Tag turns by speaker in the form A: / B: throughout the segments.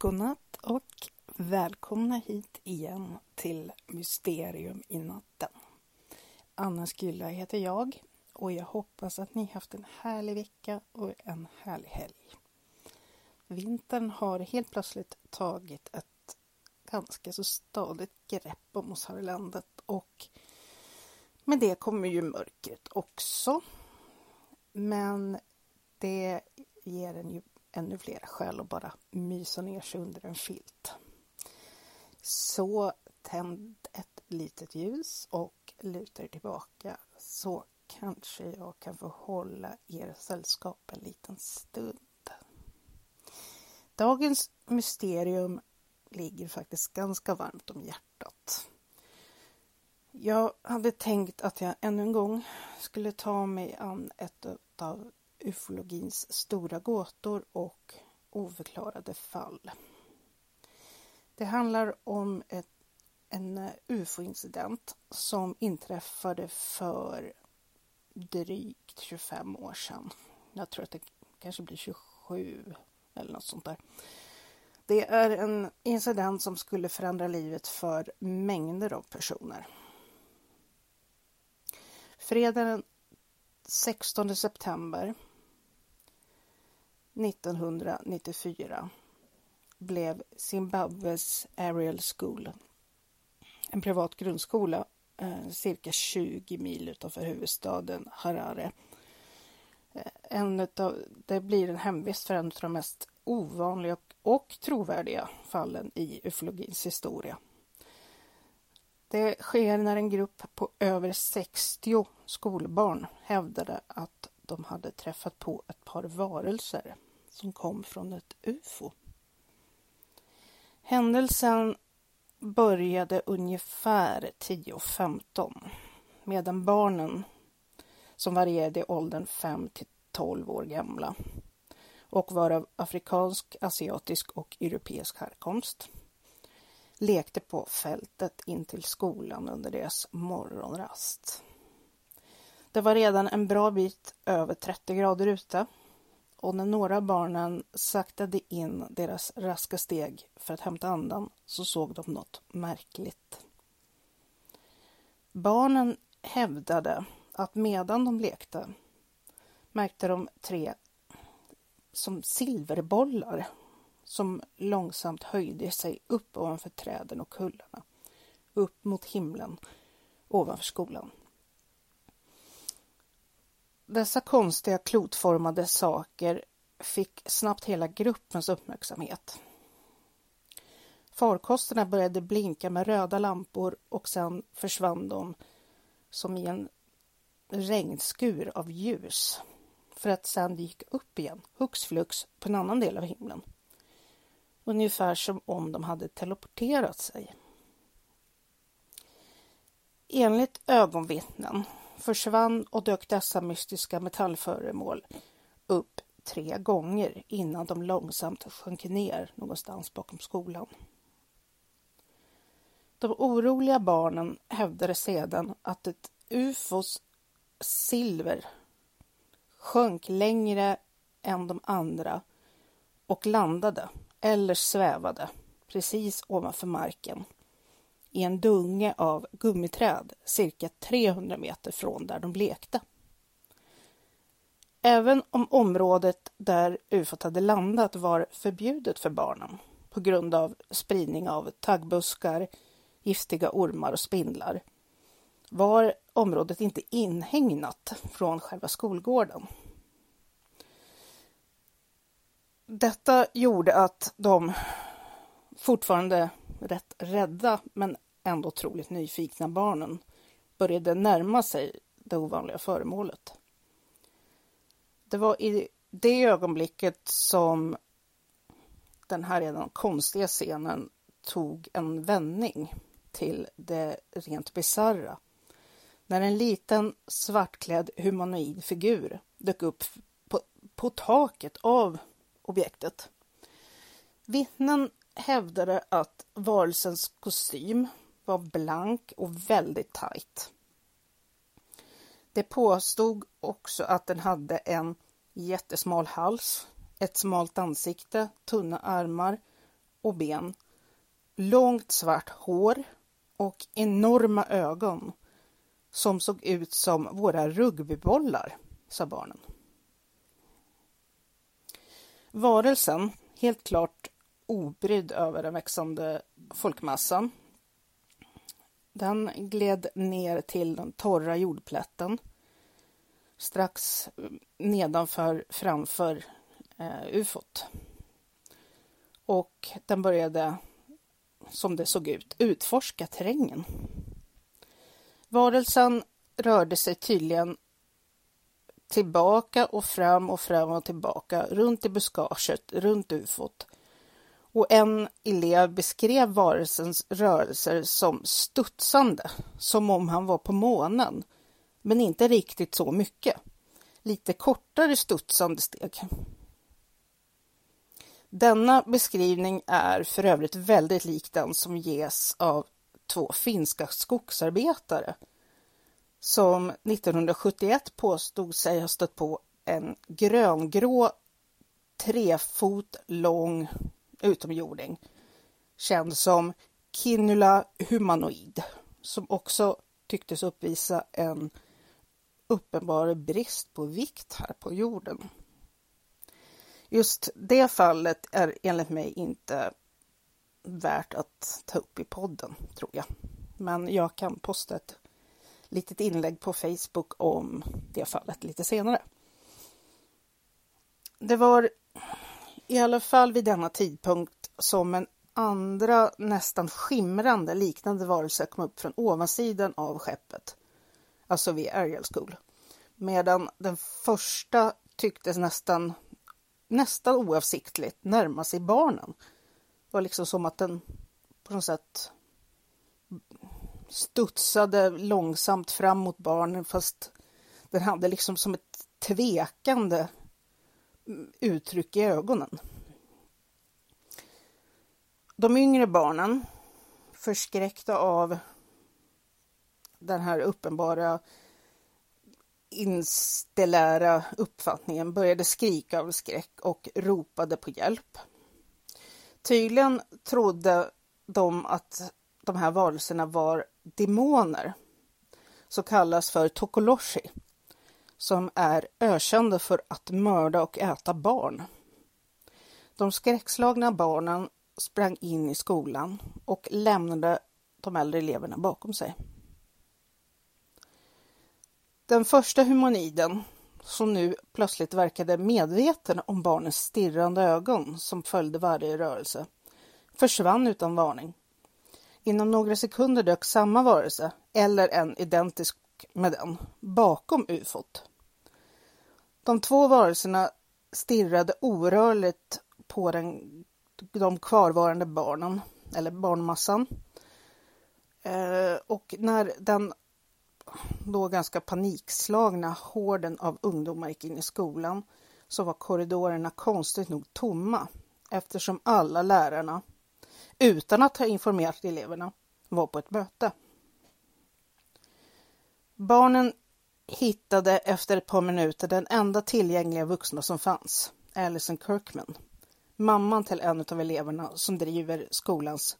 A: Godnatt och välkomna hit igen till Mysterium i natten. Anna Skylla heter jag och jag hoppas att ni haft en härlig vecka och en härlig helg. Vintern har helt plötsligt tagit ett ganska så stadigt grepp om oss här i landet och med det kommer ju mörkret också. Men det ger en ju ännu fler skäl att bara mysa ner sig under en filt. Så tänd ett litet ljus och luta er tillbaka så kanske jag kan få hålla er sällskap en liten stund. Dagens mysterium ligger faktiskt ganska varmt om hjärtat. Jag hade tänkt att jag ännu en gång skulle ta mig an ett av ufologins stora gåtor och oförklarade fall. Det handlar om ett, en ufo-incident som inträffade för drygt 25 år sedan. Jag tror att det kanske blir 27 eller något sånt där. Det är en incident som skulle förändra livet för mängder av personer. Fredagen 16 september 1994 blev Zimbabwes Ariel School en privat grundskola eh, cirka 20 mil utanför huvudstaden Harare. Eh, en utav, det blir en hemvist för en av de mest ovanliga och trovärdiga fallen i ufologins historia. Det sker när en grupp på över 60 skolbarn hävdade att de hade träffat på ett par varelser som kom från ett UFO. Händelsen började ungefär 10.15 medan barnen som varierade i åldern 5 till 12 år gamla och var av afrikansk, asiatisk och europeisk härkomst lekte på fältet in till skolan under deras morgonrast. Det var redan en bra bit över 30 grader ute och när några av barnen saktade in deras raska steg för att hämta andan så såg de något märkligt. Barnen hävdade att medan de lekte märkte de tre som silverbollar som långsamt höjde sig upp ovanför träden och kullarna, upp mot himlen ovanför skolan. Dessa konstiga klotformade saker fick snabbt hela gruppens uppmärksamhet. Farkosterna började blinka med röda lampor och sen försvann de som i en regnskur av ljus för att sen dyka upp igen, hux flux, på en annan del av himlen. Ungefär som om de hade teleporterat sig. Enligt ögonvittnen försvann och dök dessa mystiska metallföremål upp tre gånger innan de långsamt sjönk ner någonstans bakom skolan. De oroliga barnen hävdade sedan att ett ufos silver sjönk längre än de andra och landade eller svävade precis ovanför marken i en dunge av gummiträd cirka 300 meter från där de lekte. Även om området där ufot hade landat var förbjudet för barnen på grund av spridning av taggbuskar, giftiga ormar och spindlar var området inte inhägnat från själva skolgården. Detta gjorde att de fortfarande rätt rädda men ändå otroligt nyfikna barnen började närma sig det ovanliga föremålet. Det var i det ögonblicket som den här redan konstiga scenen tog en vändning till det rent bizarra. När en liten svartklädd humanoid figur dök upp på, på taket av objektet. Vittnen hävdade att varelsens kostym var blank och väldigt tajt. Det påstod också att den hade en jättesmal hals, ett smalt ansikte, tunna armar och ben, långt svart hår och enorma ögon som såg ut som våra rugbybollar, sa barnen. Varelsen, helt klart obrydd över den växande folkmassan, den gled ner till den torra jordplätten strax eh, nedanför framför eh, ufot. Och den började, som det såg ut, utforska terrängen. Varelsen rörde sig tydligen tillbaka och fram och fram och tillbaka runt i buskaget, runt ufot. Och en elev beskrev varelsens rörelser som studsande, som om han var på månen. Men inte riktigt så mycket. Lite kortare studsande steg. Denna beskrivning är för övrigt väldigt lik den som ges av två finska skogsarbetare som 1971 påstod sig ha stött på en gröngrå trefot lång utomjording känd som Kinnula humanoid som också tycktes uppvisa en uppenbar brist på vikt här på jorden. Just det fallet är enligt mig inte värt att ta upp i podden, tror jag. Men jag kan posta ett litet inlägg på Facebook om det fallet lite senare. Det var i alla fall vid denna tidpunkt som en andra nästan skimrande liknande varelse kom upp från ovansidan av skeppet, alltså vid Ariel School. Medan den första tycktes nästan, nästan oavsiktligt närma sig barnen. Det var liksom som att den på något sätt studsade långsamt fram mot barnen fast den hade liksom som ett tvekande uttryck i ögonen. De yngre barnen, förskräckta av den här uppenbara instellära uppfattningen, började skrika av skräck och ropade på hjälp. Tydligen trodde de att de här varelserna var demoner som kallas för Tokoloshi som är ökända för att mörda och äta barn. De skräckslagna barnen sprang in i skolan och lämnade de äldre eleverna bakom sig. Den första humaniden, som nu plötsligt verkade medveten om barnens stirrande ögon som följde varje rörelse, försvann utan varning. Inom några sekunder dök samma varelse, eller en identisk med den, bakom ufot. De två varelserna stirrade orörligt på den, de kvarvarande barnen, eller barnmassan. Eh, och när den då ganska panikslagna horden av ungdomar gick in i skolan så var korridorerna konstigt nog tomma eftersom alla lärarna, utan att ha informerat eleverna, var på ett möte. Barnen hittade efter ett par minuter den enda tillgängliga vuxna som fanns, Alison Kirkman, mamman till en av eleverna som driver skolans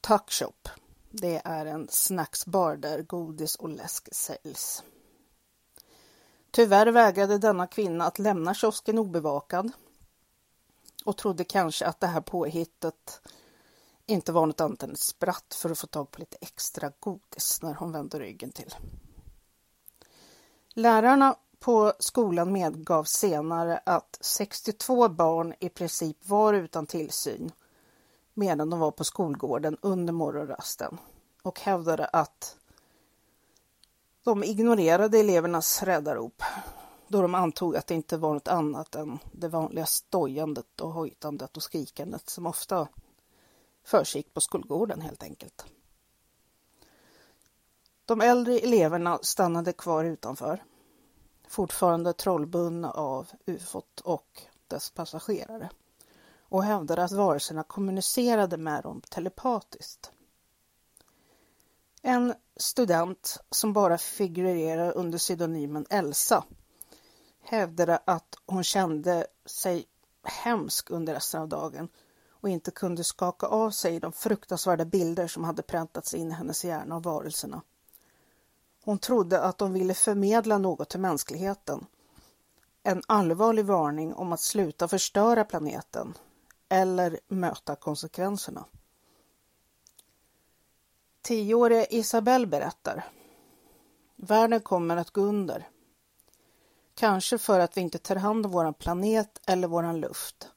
A: tuckshop det är en snacksbar där godis och läsk säljs. Tyvärr vägrade denna kvinna att lämna kiosken obevakad och trodde kanske att det här påhittet inte var något annat än ett spratt för att få tag på lite extra godis när hon vände ryggen till. Lärarna på skolan medgav senare att 62 barn i princip var utan tillsyn medan de var på skolgården under morgonrasten och hävdade att de ignorerade elevernas räddarop då de antog att det inte var något annat än det vanliga stojandet och hojtandet och skrikandet som ofta försiggick på skolgården helt enkelt. De äldre eleverna stannade kvar utanför, fortfarande trollbundna av ufot och dess passagerare och hävdade att varelserna kommunicerade med dem telepatiskt. En student som bara figurerar under pseudonymen Elsa hävdade att hon kände sig hemsk under resten av dagen och inte kunde skaka av sig de fruktansvärda bilder som hade präntats in i hennes hjärna av varelserna. Hon trodde att de ville förmedla något till mänskligheten. En allvarlig varning om att sluta förstöra planeten eller möta konsekvenserna. Tioåriga Isabelle berättar. Världen kommer att gå under. Kanske för att vi inte tar hand om vår planet eller vår luft.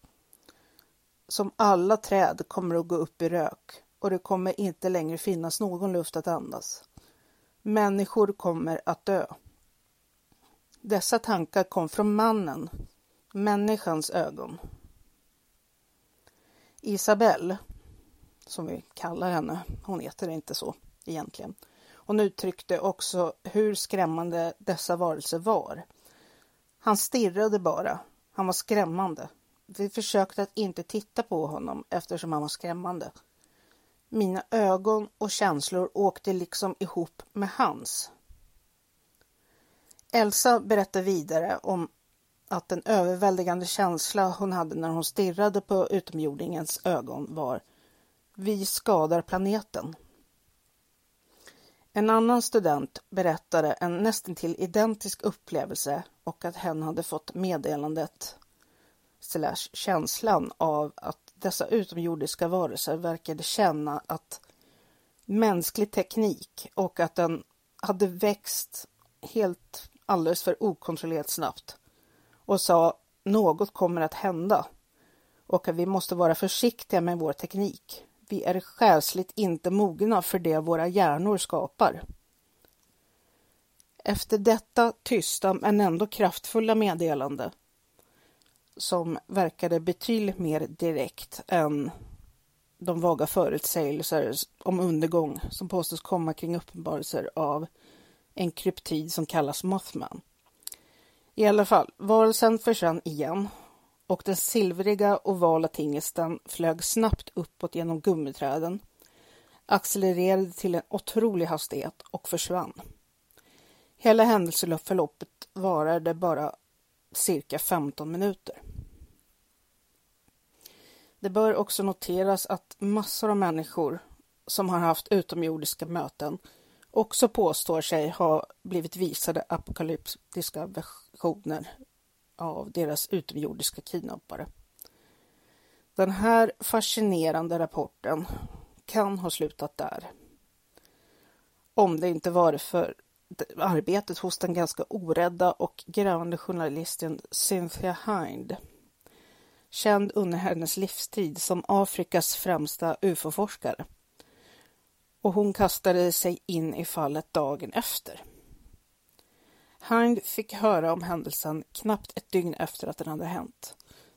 A: Som alla träd kommer att gå upp i rök och det kommer inte längre finnas någon luft att andas. Människor kommer att dö. Dessa tankar kom från mannen, människans ögon. Isabelle, som vi kallar henne, hon heter inte så egentligen. Hon uttryckte också hur skrämmande dessa varelser var. Han stirrade bara. Han var skrämmande. Vi försökte att inte titta på honom eftersom han var skrämmande. Mina ögon och känslor åkte liksom ihop med hans. Elsa berättar vidare om att den överväldigande känsla hon hade när hon stirrade på utomjordingens ögon var Vi skadar planeten. En annan student berättade en nästintill identisk upplevelse och att hen hade fått meddelandet slash känslan av att dessa utomjordiska varelser verkade känna att mänsklig teknik och att den hade växt helt alldeles för okontrollerat snabbt och sa något kommer att hända och att vi måste vara försiktiga med vår teknik. Vi är själsligt inte mogna för det våra hjärnor skapar. Efter detta tysta men ändå kraftfulla meddelande som verkade betydligt mer direkt än de vaga förutsägelser om undergång som påstås komma kring uppenbarelser av en kryptid som kallas Mothman. I alla fall, varelsen försvann igen och den silvriga ovala tingesten flög snabbt uppåt genom gummiträden, accelererade till en otrolig hastighet och försvann. Hela händelseförloppet varade bara cirka 15 minuter. Det bör också noteras att massor av människor som har haft utomjordiska möten också påstår sig ha blivit visade apokalyptiska versioner av deras utomjordiska kidnappare. Den här fascinerande rapporten kan ha slutat där. Om det inte varit för arbetet hos den ganska orädda och grävande journalisten Cynthia Hind. Känd under hennes livstid som Afrikas främsta ufo-forskare. Och hon kastade sig in i fallet dagen efter. Hind fick höra om händelsen knappt ett dygn efter att den hade hänt.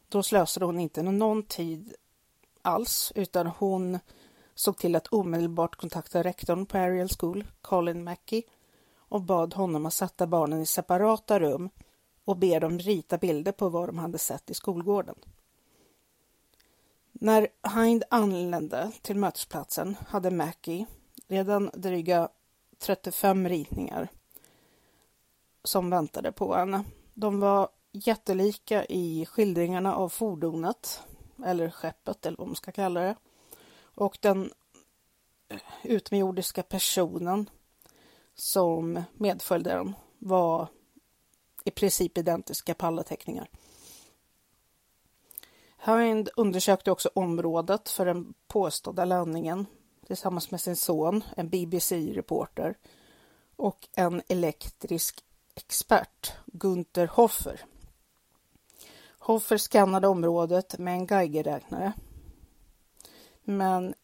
A: Då slösade hon inte någon tid alls, utan hon såg till att omedelbart kontakta rektorn på Ariel School, Colin Mackey, och bad honom att sätta barnen i separata rum och be dem rita bilder på vad de hade sett i skolgården. När Hind anlände till mötesplatsen hade Mackie redan dryga 35 ritningar som väntade på henne. De var jättelika i skildringarna av fordonet, eller skeppet eller vad man ska kalla det. Och den eh, utomjordiska personen som medföljde den var i princip identiska på alla teckningar. Hind undersökte också området för den påstådda landningen tillsammans med sin son, en BBC-reporter och en elektrisk expert, Gunther Hoffer. Hoffer skannade området med en Geigerräknare. Men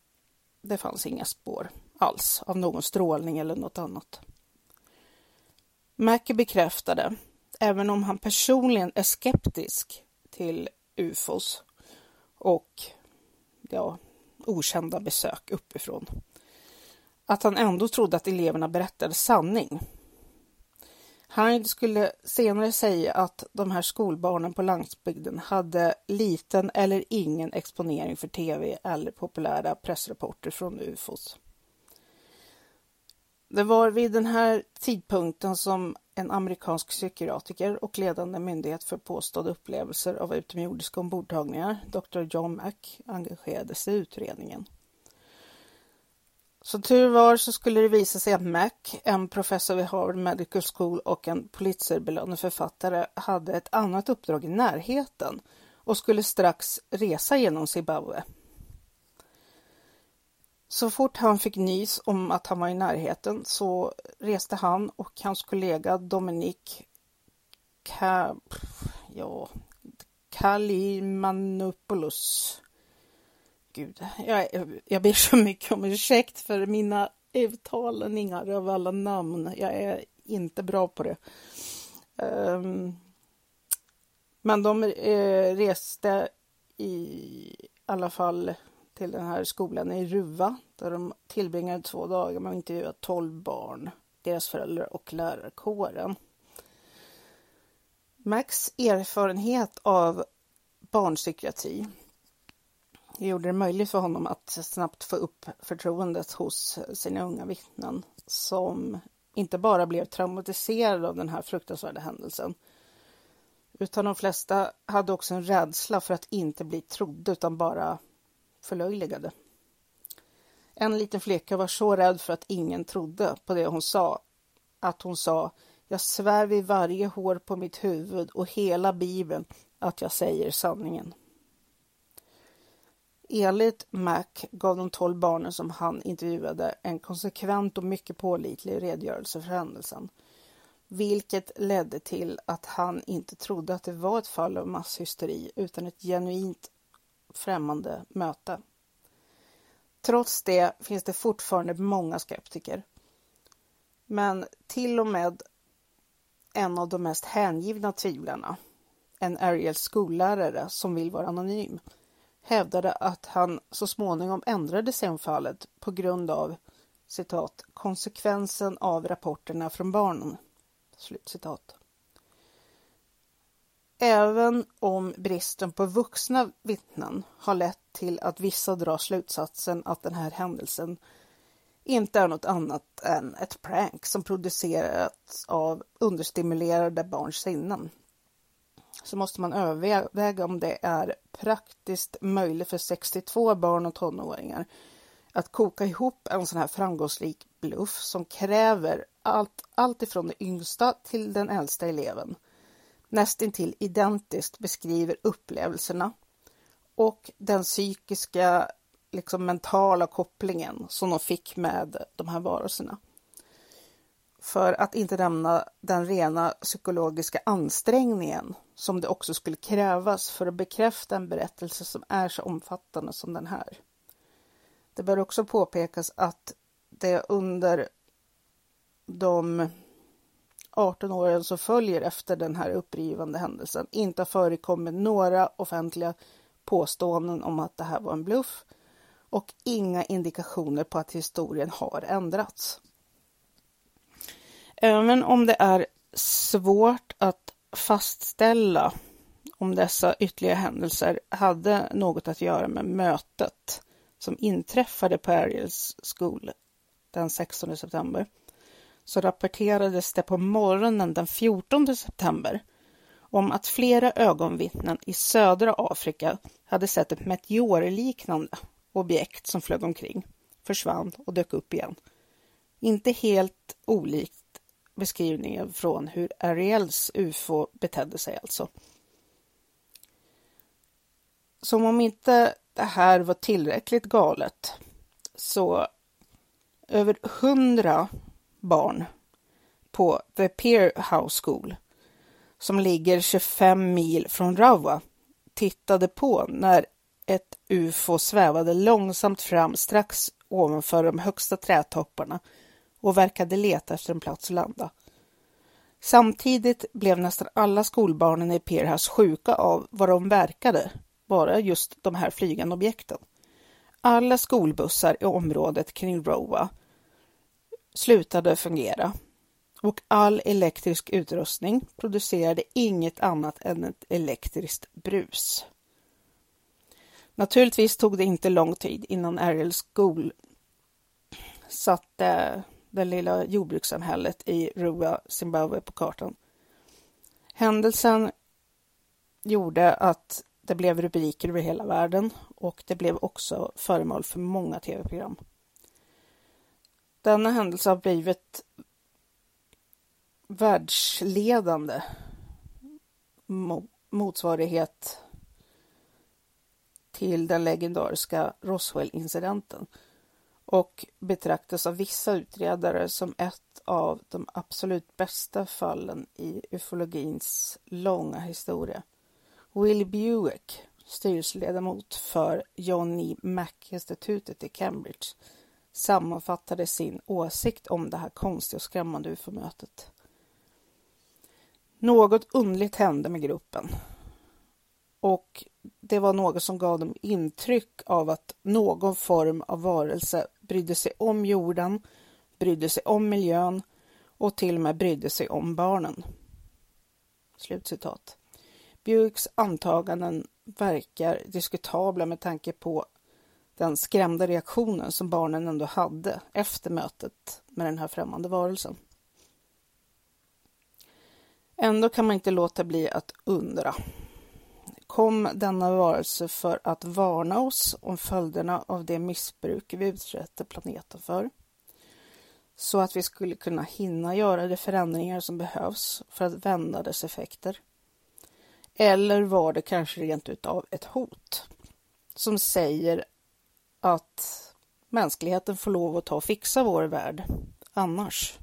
A: det fanns inga spår alls av någon strålning eller något annat. Mackie bekräftade, även om han personligen är skeptisk till ufos och ja, okända besök uppifrån, att han ändå trodde att eleverna berättade sanning Hyde skulle senare säga att de här skolbarnen på landsbygden hade liten eller ingen exponering för tv eller populära pressrapporter från ufos. Det var vid den här tidpunkten som en amerikansk psykiatriker och ledande myndighet för påstådda upplevelser av utomjordiska ombordtagningar, Dr. John Mack, engagerade sig i utredningen. Som tur var så skulle det visa sig att Mac, en professor vid Harvard Medical School och en Pulitzerbelönad författare, hade ett annat uppdrag i närheten och skulle strax resa genom Zimbabwe. Så fort han fick nys om att han var i närheten så reste han och hans kollega Dominik Ka... ja, Kalimanopoulos gud, jag, jag ber så mycket om ursäkt för mina uttalningar av alla namn. Jag är inte bra på det. Um, men de eh, reste i alla fall till den här skolan i Ruva där de tillbringade två dagar med att intervjua tolv barn, deras föräldrar och lärarkåren. Max erfarenhet av barnpsykiatri gjorde det möjligt för honom att snabbt få upp förtroendet hos sina unga vittnen som inte bara blev traumatiserade av den här fruktansvärda händelsen utan de flesta hade också en rädsla för att inte bli trodda utan bara förlöjligade. En liten flicka var så rädd för att ingen trodde på det hon sa att hon sa Jag svär vid varje hår på mitt huvud och hela bibeln att jag säger sanningen. Enligt Mac gav de tolv barnen som han intervjuade en konsekvent och mycket pålitlig redogörelse för händelsen, vilket ledde till att han inte trodde att det var ett fall av masshysteri utan ett genuint främmande möte. Trots det finns det fortfarande många skeptiker. Men till och med en av de mest hängivna tvivlarna, en Ariels skollärare som vill vara anonym, hävdade att han så småningom ändrade sig om fallet på grund av citat, konsekvensen av rapporterna från barnen. Slut citat. Även om bristen på vuxna vittnen har lett till att vissa drar slutsatsen att den här händelsen inte är något annat än ett prank som producerats av understimulerade barns sinnen så måste man överväga om det är praktiskt möjligt för 62 barn och tonåringar att koka ihop en sån här framgångsrik bluff som kräver allt, allt ifrån den yngsta till den äldsta eleven nästintill identiskt beskriver upplevelserna och den psykiska, liksom mentala kopplingen som de fick med de här varelserna. För att inte nämna den rena psykologiska ansträngningen som det också skulle krävas för att bekräfta en berättelse som är så omfattande som den här. Det bör också påpekas att det under de 18 åren som följer efter den här upprivande händelsen. Inte har förekommit några offentliga påståenden om att det här var en bluff. Och inga indikationer på att historien har ändrats. Även om det är svårt att fastställa om dessa ytterligare händelser hade något att göra med mötet som inträffade på Ariels School den 16 september så rapporterades det på morgonen den 14 september om att flera ögonvittnen i södra Afrika hade sett ett meteorliknande objekt som flög omkring, försvann och dök upp igen. Inte helt olikt beskrivningen från hur Ariels UFO betedde sig alltså. Som om inte det här var tillräckligt galet så över hundra barn på The Peer House School som ligger 25 mil från Rawa tittade på när ett UFO svävade långsamt fram strax ovanför de högsta trädtopparna och verkade leta efter en plats att landa. Samtidigt blev nästan alla skolbarnen i Pierhouse sjuka av vad de verkade vara just de här flygande objekten. Alla skolbussar i området kring Rowa slutade fungera och all elektrisk utrustning producerade inget annat än ett elektriskt brus. Naturligtvis tog det inte lång tid innan Ariel School satte det lilla jordbrukssamhället i Rua, Zimbabwe på kartan. Händelsen gjorde att det blev rubriker över hela världen och det blev också föremål för många tv-program. Denna händelse har blivit världsledande motsvarighet till den legendariska Roswell-incidenten och betraktas av vissa utredare som ett av de absolut bästa fallen i ufologins långa historia. Will Buick, styrelseledamot för Johnny Mac-institutet i Cambridge, sammanfattade sin åsikt om det här konstiga och skrämmande ufo-mötet. Något underligt hände med gruppen och det var något som gav dem intryck av att någon form av varelse brydde sig om jorden, brydde sig om miljön och till och med brydde sig om barnen. Slutcitat. Buicks antaganden verkar diskutabla med tanke på den skrämda reaktionen som barnen ändå hade efter mötet med den här främmande varelsen. Ändå kan man inte låta bli att undra. Kom denna varelse för att varna oss om följderna av det missbruk vi utsätter planeten för? Så att vi skulle kunna hinna göra de förändringar som behövs för att vända dess effekter? Eller var det kanske rent utav ett hot som säger att mänskligheten får lov att ta och fixa vår värld annars?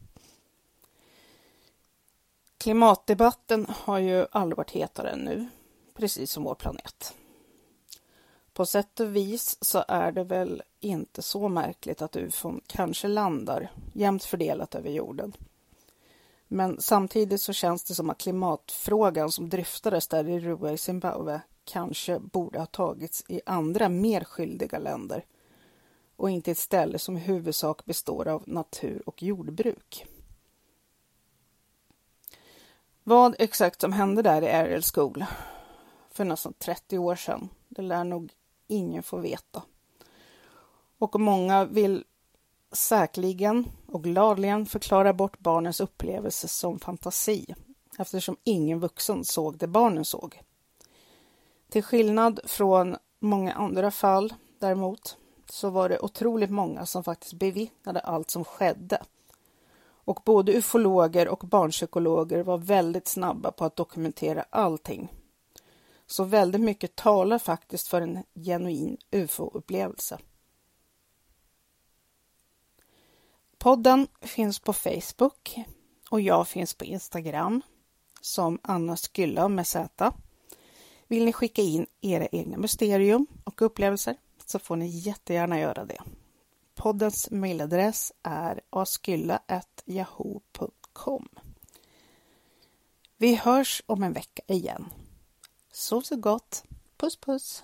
A: Klimatdebatten har ju aldrig varit hetare än nu, precis som vår planet. På sätt och vis så är det väl inte så märkligt att ufon kanske landar jämnt fördelat över jorden. Men samtidigt så känns det som att klimatfrågan som dryftades där i Rua i Zimbabwe kanske borde ha tagits i andra mer skyldiga länder och inte ett ställe som i huvudsak består av natur och jordbruk. Vad exakt som hände där i Ariel School för nästan 30 år sedan, det lär nog ingen få veta. Och många vill säkerligen och gladligen förklara bort barnens upplevelse som fantasi eftersom ingen vuxen såg det barnen såg. Till skillnad från många andra fall däremot så var det otroligt många som faktiskt bevittnade allt som skedde och både ufologer och barnpsykologer var väldigt snabba på att dokumentera allting. Så väldigt mycket talar faktiskt för en genuin ufo-upplevelse. Podden finns på Facebook och jag finns på Instagram som Anna Skylla med Z. Vill ni skicka in era egna mysterium och upplevelser så får ni jättegärna göra det. Poddens mejladress är askylla.yahoo.com. Vi hörs om en vecka igen. Sov så gott. Puss puss!